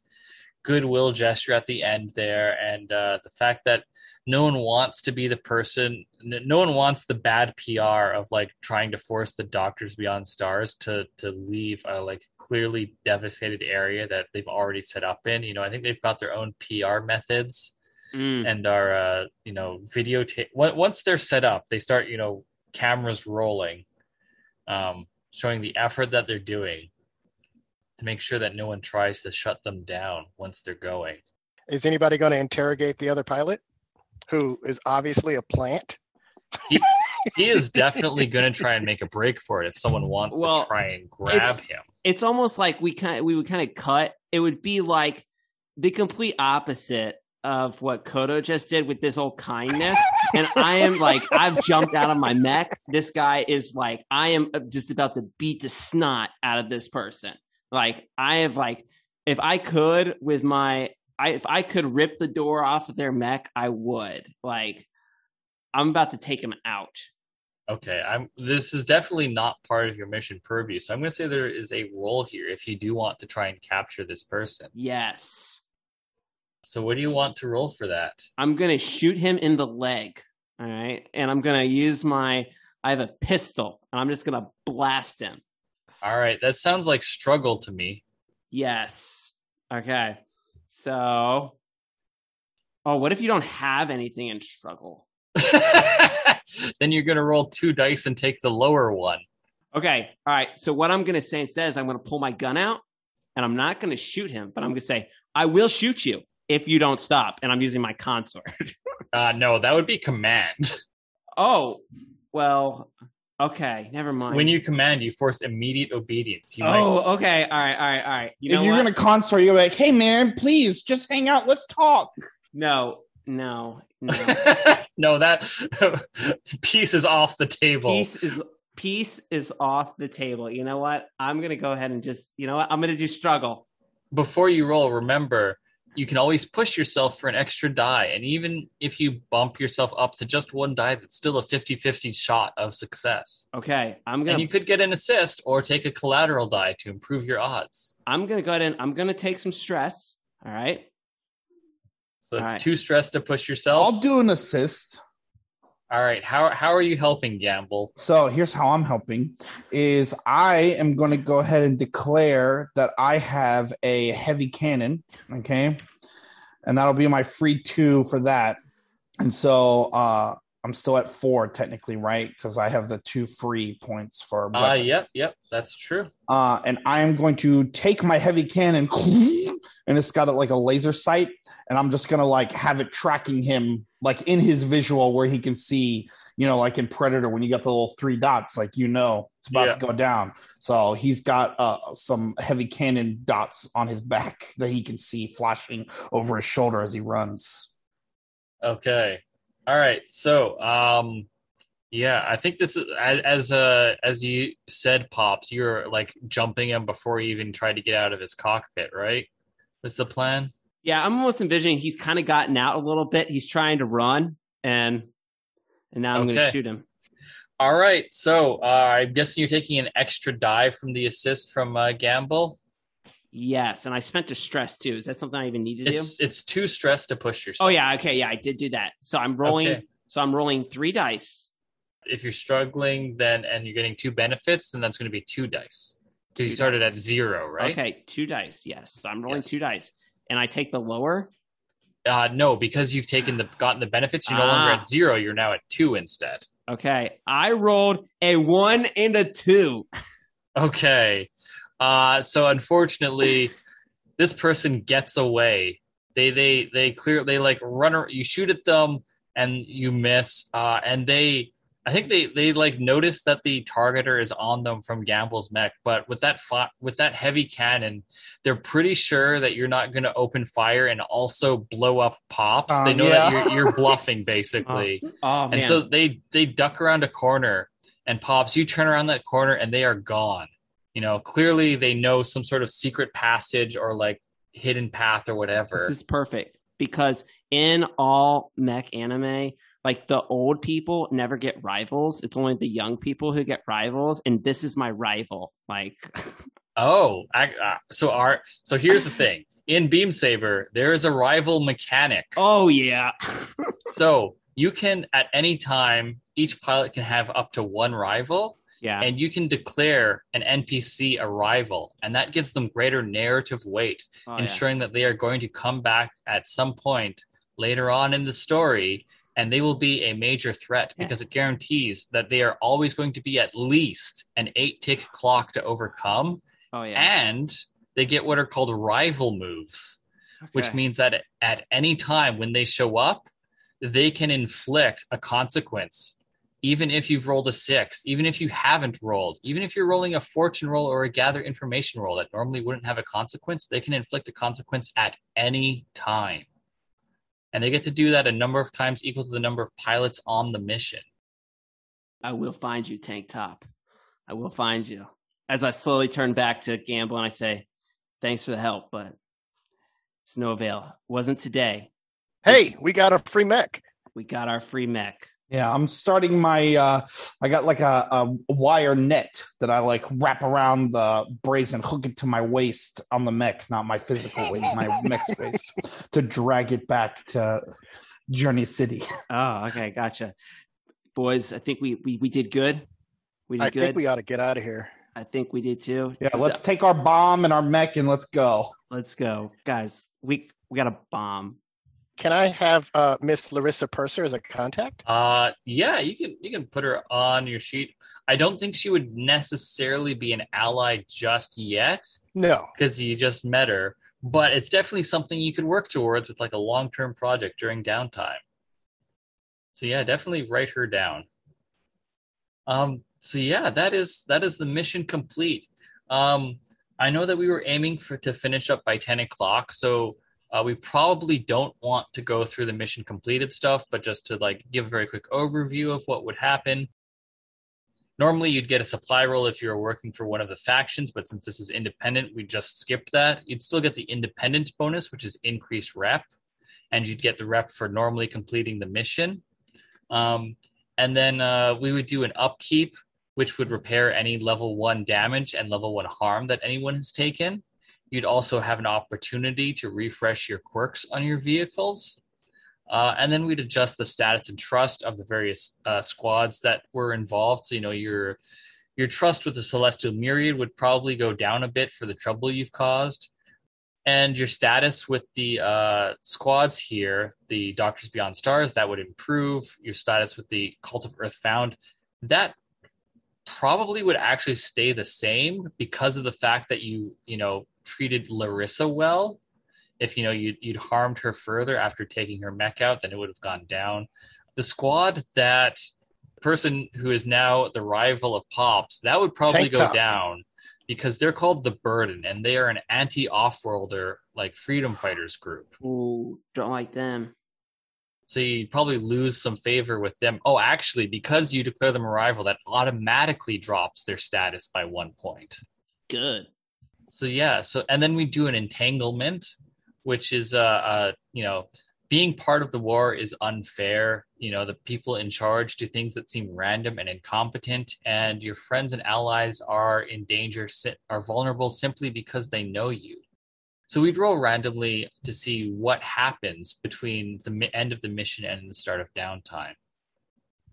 goodwill gesture at the end there and uh the fact that no one wants to be the person no one wants the bad pr of like trying to force the doctors beyond stars to to leave a like clearly devastated area that they've already set up in you know i think they've got their own pr methods Mm. and are uh you know videotape once they're set up they start you know cameras rolling um showing the effort that they're doing to make sure that no one tries to shut them down once they're going Is anybody going to interrogate the other pilot, who is obviously a plant? he [laughs] is definitely going to try and make a break for it if someone wants Well, to try and grab it's- him It's almost like we kind of we would kind of cut. It would be like the complete opposite of what Kodo just did with this old kindness. and I am like, I've jumped out of my mech. This guy is like, I am uh, just about to beat the snot out of this person. Like, I have like, if I could with my, I if I could rip the door off of their mech, I would. Like, I'm about to take him out. Okay, I'm. This is definitely not part of your mission purview, so I'm going to say there is a role here if you do want to try and capture this person. Yes. So, what do you want to roll for that? I'm gonna shoot him in the leg. All right. And I'm gonna use my I have a pistol and I'm just gonna blast him. All right, that sounds like struggle to me. Yes. Okay. So Oh, what if you don't have anything in struggle? [laughs] then you're going to roll two dice and take the lower one. Okay. All right. So what I'm gonna say instead is I'm gonna pull my gun out and I'm not gonna shoot him, but I'm gonna say, I will shoot you if you don't stop. And I'm using my consort. [laughs] Uh, no, that would be command. [laughs] oh, well, okay, never mind. When you command, you force immediate obedience. You might Oh, okay. All right, all right, all right. You know if you're what? gonna consort, you're like, hey man, please just hang out. Let's talk. No, no, no. [laughs] no, that piece is off the table. Peace is peace is off the table. You know what? I'm gonna go ahead and just you know what? I'm gonna do struggle. Before you roll, remember you can always push yourself for an extra die. And even if you bump yourself up to just one die, that's still a 50 50 shot of success. Okay, I'm gonna And you could get an assist or take a collateral die to improve your odds. I'm gonna go ahead and I'm gonna take some stress. All right. So it's All right. too stressed to push yourself. I'll do an assist. All right. How, how are you helping Gamble? So here's how I'm helping is I am going to go ahead and declare that I have a heavy cannon, okay? And that'll be my free 2 for that. And so uh I'm still at 4 technically, right? Cuz I have the two free points for Uh, weapon. yep, yep, that's true. uh, and I am going to take my heavy cannon, [laughs] and it's got like a laser sight, and I'm just gonna like have it tracking him like in his visual where he can see, you know, like in Predator when you got the little three dots, like you know it's about Yeah. to go down. So he's got uh, some heavy cannon dots on his back that he can see flashing over his shoulder as he runs. Okay. All right. So, um, yeah, I think this is as as uh as you said, pops. You're like jumping him before he even tried to get out of his cockpit, right? Was the plan? Yeah, I'm almost envisioning he's kind of gotten out a little bit. He's trying to run, and and now I'm going to shoot him. All right. So, uh, I'm guessing you're taking an extra die from the assist from uh, Gamble. Yes, and I spent a stress too. Is that something I even need to do? It's it's too stress to push yourself. Oh yeah, okay, yeah, I did do that. So I'm rolling. Okay. So I'm rolling three dice. If you're struggling, then and you're getting two benefits, then that's going to be two dice because you started dice. at zero, right? Okay, two dice. Yes, so I'm rolling Yes. two dice, and I take the lower. Uh, no, because you've taken the gotten the benefits, you're no longer Ah. at zero. You're now at two instead. Okay, I rolled a one and a two. Okay. Uh, so unfortunately, this person gets away. They they they clear they like run. You shoot at them and you miss. Uh, and they I think they they like notice that the targeter is on them from Gamble's mech. But with that with that heavy cannon, they're pretty sure that you're not going to open fire and also blow up pops. Uh, they know yeah. that you're, you're [laughs] bluffing basically. Oh man! And so they they duck around a corner, and pops. You turn around that corner, and they are gone. You know, clearly they know some sort of secret passage or like hidden path or whatever. This is perfect because in all mech anime, like the old people never get rivals. It's only the young people who get rivals, and this is my rival. Like, [laughs] oh, I, uh, so our so here's the thing. In Beam Saber, there is a rival mechanic. oh yeah, [laughs] So you can at any time, each pilot can have up to one rival. yeah. and you can declare an NPC a rival, and that gives them greater narrative weight, Oh, yeah. ensuring that they are going to come back at some point later on in the story, and they will be a major threat Yeah. because it guarantees that they are always going to be at least an eight tick clock to overcome, Oh yeah. and they get what are called rival moves, which means that at any time when they show up, they can inflict a consequence. Even if you've rolled a six, even if you haven't rolled, even if you're rolling a fortune roll or a gather information roll that normally wouldn't have a consequence, they can inflict a consequence at any time. And they get to do that a number of times equal to the number of pilots on the mission. I will find you, Tank Top. I will find you. As I slowly turn back to Gamble and I say, "Thanks for the help, but it's no avail. Wasn't today. Hey, we got a free mech. We got our free mech. Yeah, I'm starting my. uh I got like a, a wire net that I like wrap around the brazen, hook it to my waist on the mech, not my physical waist, my [laughs] mech space, to drag it back to Journey City. Oh, okay, gotcha. Boys, I think we we, we did good. We did I good. think we ought to get out of here. I think we did too. Yeah, let's take our bomb and our mech and let's go. let's go, guys. We we got a bomb. Can I have uh, Miss Larissa Purser as a contact? Uh yeah, you can you can put her on your sheet. I don't think she would necessarily be an ally just yet. No. because you just met her. But it's definitely something you could work towards with like a long term project during downtime. So yeah, definitely write her down. Um. So yeah, that is that is the mission complete. Um. I know that we were aiming for to finish up by ten o'clock, so uh, we probably don't want to go through the mission completed stuff, but just to like give a very quick overview of what would happen. Normally, you'd get a supply roll if you were working for one of the factions, but since this is independent, we just skipped that. You'd still get the independent bonus, which is increased rep, and you'd get the rep for normally completing the mission. Um, and then uh, we would do an upkeep, which would repair any level one damage and level one harm that anyone has taken. You'd also have an opportunity to refresh your quirks on your vehicles. Uh, and then we'd adjust the status and trust of the various uh, squads that were involved. So, you know, your your trust with the Celestial Myriad would probably go down a bit for the trouble you've caused. And your status with the uh, squads here, the Doctors Beyond Stars, that would improve. Your status with the Cult of Earth Found, that probably would actually stay the same because of the fact that you, you know, treated Larissa well if you know you'd, you'd harmed her further after taking her mech out then it would have gone down the squad that person who is now the rival of pops that would probably Tank go Top. down because they're called the burden and they are an anti-off-worlder like freedom fighters group Ooh, don't like them. So you probably lose some favor with them. Oh, actually, because you declare them a rival, that automatically drops their status by one point. Good. So yeah, so and then we do an entanglement, which is uh, uh you know being part of the war is unfair. You know, the people in charge do things that seem random and incompetent, and your friends and allies are in danger, are vulnerable simply because they know you. So we'd roll randomly to see what happens between the end of the mission and the start of downtime.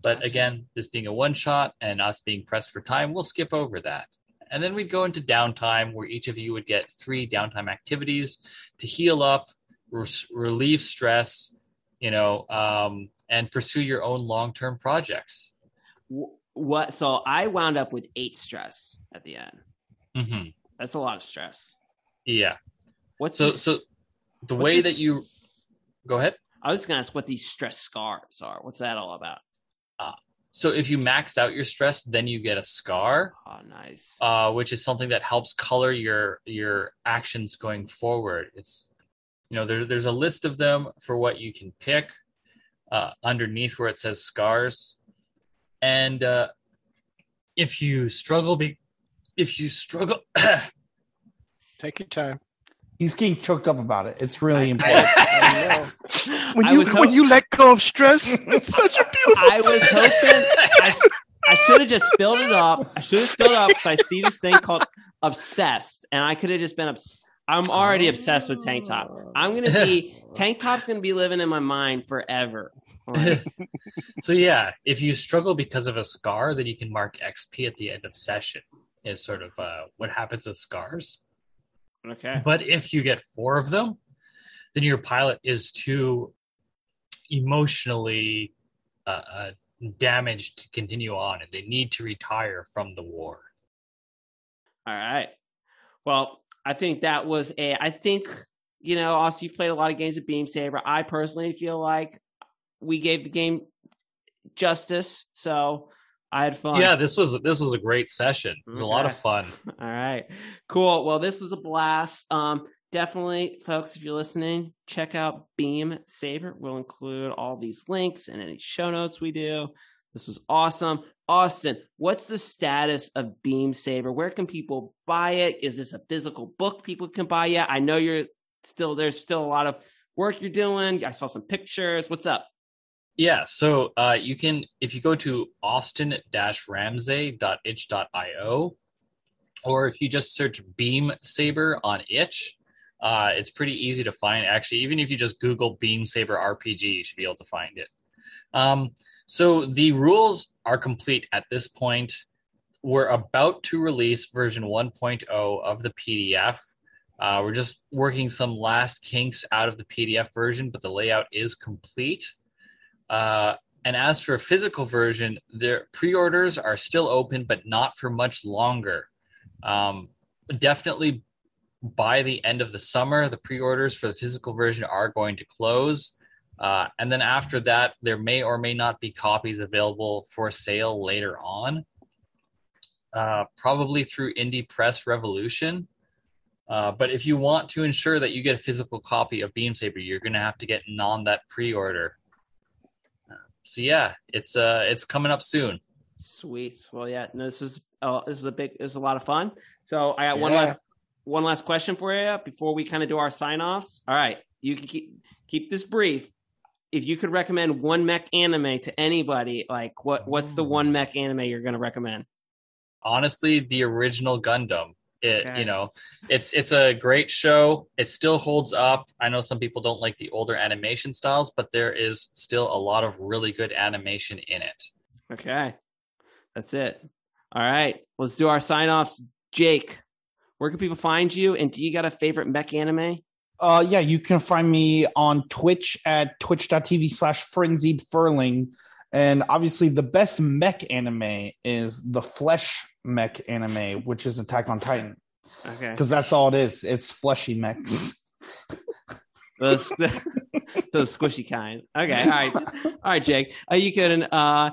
But gotcha. again, this being a one shot and us being pressed for time, we'll skip over that. And then we'd go into downtime where each of you would get three downtime activities to heal up, re- relieve stress, you know, um, and pursue your own long term projects. What? So I wound up with eight stress at the end. Mm-hmm. That's a lot of stress. Yeah. What's so? This, so the way this, that you go ahead. I was going to ask what these stress scars are. What's that all about? Uh, so if you max out your stress, then you get a scar. Oh, nice. Uh, which is something that helps color your your actions going forward. It's you know there, there's a list of them for what you can pick uh, underneath where it says scars and uh, if you struggle be if you struggle [coughs] take your time he's getting choked up about it it's really important [laughs] when you when you let go of stress [laughs] it's such a beautiful i was hoping [laughs] i, I should have just filled it up i should have filled it up because i see this thing called obsessed and i could have just been obsessed I'm already obsessed with tank top. I'm gonna be tank top's gonna be living in my mind forever. Right. so yeah, if you struggle because of a scar, then you can mark XP at the end of session. Is sort of uh, what happens with scars. Okay. But if you get four of them, then your pilot is too emotionally uh, uh, damaged to continue on, and they need to retire from the war. All right. Well, I think that was a. I think you know, also you've played a lot of games of Beam Saber. I personally feel like we gave the game justice, so I had fun. Yeah, this was this was a great session. It was okay. a lot of fun. [laughs] All right, cool. Well, this was a blast. Um, definitely, folks, if you're listening, check out Beam Saber. We'll include all these links and any show notes we do. This was awesome. Austin, what's the status of Beam Saber? Where can people buy it? Is this a physical book people can buy yet? I know you're still there's still a lot of work you're doing. I saw some pictures. What's up? Yeah, so uh, you can if you go to austin-ramsay.itch.io or if you just search Beam Saber on itch, uh, it's pretty easy to find. Actually, even if you just Google Beam Saber RPG, you should be able to find it. Um, so the rules are complete at this point. We're about to release version 1.0 of the PDF. Uh, we're just working some last kinks out of the PDF version, but the layout is complete. Uh, and as for a physical version, their pre-orders are still open, but not for much longer. Um, definitely by the end of the summer, the pre-orders for the physical version are going to close. Uh, and then after that, there may or may not be copies available for sale later on, uh, probably through Indie Press Revolution. Uh, but if you want to ensure that you get a physical copy of Beam Saber, you're going to have to get on that pre-order. So yeah, it's uh, it's coming up soon. Sweet. Well, yeah, no, this is uh, this is a big, this is a lot of fun. So I got yeah. one last one last question for you before we kind of do our sign offs. All right, you can keep keep this brief if you could recommend one mech anime to anybody, like what what's the one mech anime you're going to recommend? Honestly, the original Gundam. It, okay. you know, it's it's a great show. It still holds up. I know some people don't like the older animation styles, but there is still a lot of really good animation in it. Okay. That's it. All right. Let's do our sign offs. Jake, where can people find you? And do you got a favorite mech anime? Uh, yeah, you can find me on Twitch at twitch.tv slash frenzied furling. And obviously, the best mech anime is the flesh mech anime, which is Attack on Titan. Okay. Because that's all it is. It's fleshy mechs. [laughs] the, [laughs] those squishy kind. Okay. All right. All right, Jake. Uh, you can, uh,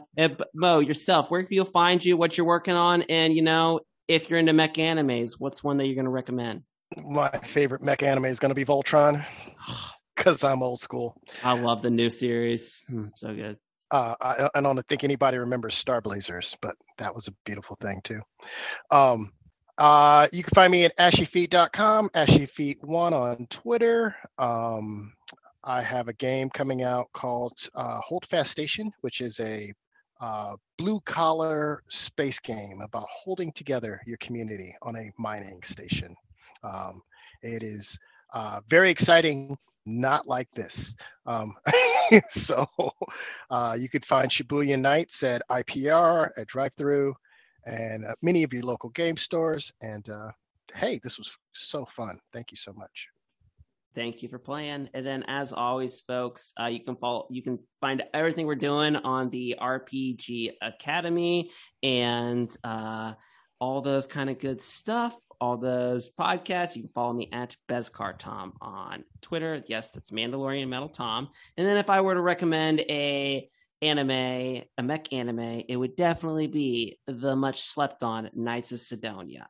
Moe, yourself, where can people find you, what you're working on? And, you know, if you're into mech animes, what's one that you're going to recommend? my favorite mech anime is going to be Voltron. [sighs] because I'm old school. I love the new series. Hmm, so good. Uh, I, I don't think anybody remembers Star Blazers, but that was a beautiful thing too. Um, uh, you can find me at ashyfeet.com, ashyfeet1 on Twitter. Um, I have a game coming out called uh, Holdfast Station, which is a uh, blue collar space game about holding together your community on a mining station. Um, it is uh, very exciting, not like this. Um, [laughs] so uh, you could find Shibuya Nights at IPR, at DriveThru, and uh, many of your local game stores. And uh, hey, this was so fun. Thank you so much. Thank you for playing. And then, as always, folks, uh, you can follow, you can find everything we're doing on the RPG Academy and uh, all those kind of good stuff. All those podcasts. You can follow me at Beskar Tom on Twitter. Yes, that's Mandalorian Metal Tom. And then, if I were to recommend a anime, a mech anime, it would definitely be the much slept on Knights of Sidonia.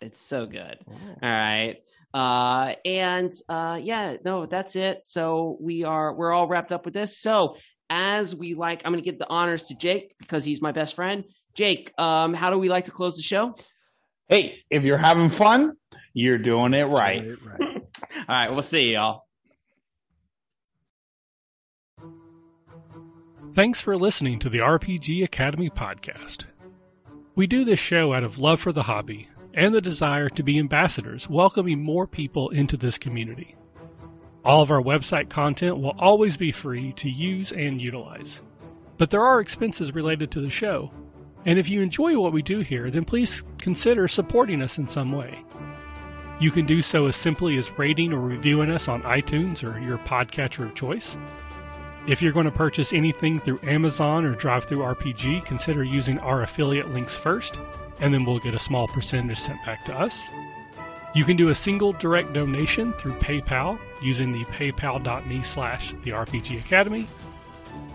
It's so good. Oh. All right. Uh, and uh, yeah, no, that's it. So we are we're all wrapped up with this. So as we like, I'm going to give the honors to Jake because he's my best friend. Jake, um, how do we like to close the show? Hey, if you're having fun, you're doing it right. Doing it right. [laughs] all right, we'll see y'all. Thanks for listening to the RPG Academy podcast. We do this show out of love for the hobby and the desire to be ambassadors, welcoming more people into this community. All of our website content will always be free to use and utilize. But there are expenses related to the show, and if you enjoy what we do here, then please consider supporting us in some way. You can do so as simply as rating or reviewing us on iTunes or your podcatcher of choice. If you're going to purchase anything through Amazon or DriveThruRPG, consider using our affiliate links first and then we'll get a small percentage sent back to us. You can do a single direct donation through PayPal using the paypal.me slash the RPG Academy,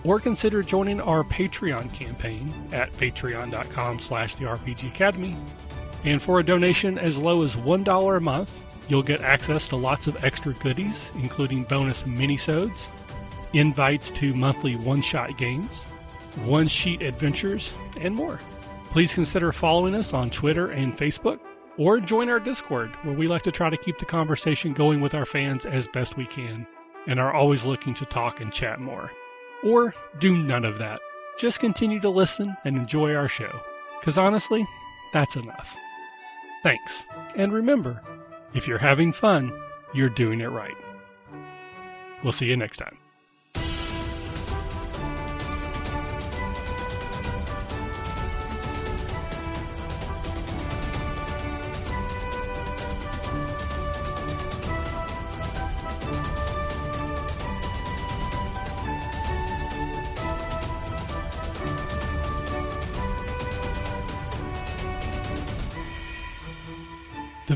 or consider joining our Patreon campaign at patreon.com slash the RPG Academy. And for a donation as low as $1 a month, you'll get access to lots of extra goodies, including bonus minisodes, invites to monthly one-shot games, one-sheet adventures, and more. Please consider following us on Twitter and Facebook, or join our Discord, where we like to try to keep the conversation going with our fans as best we can, and are always looking to talk and chat more. Or do none of that. Just continue to listen and enjoy our show, because honestly, that's enough. Thanks, and remember, if you're having fun, you're doing it right. We'll see you next time.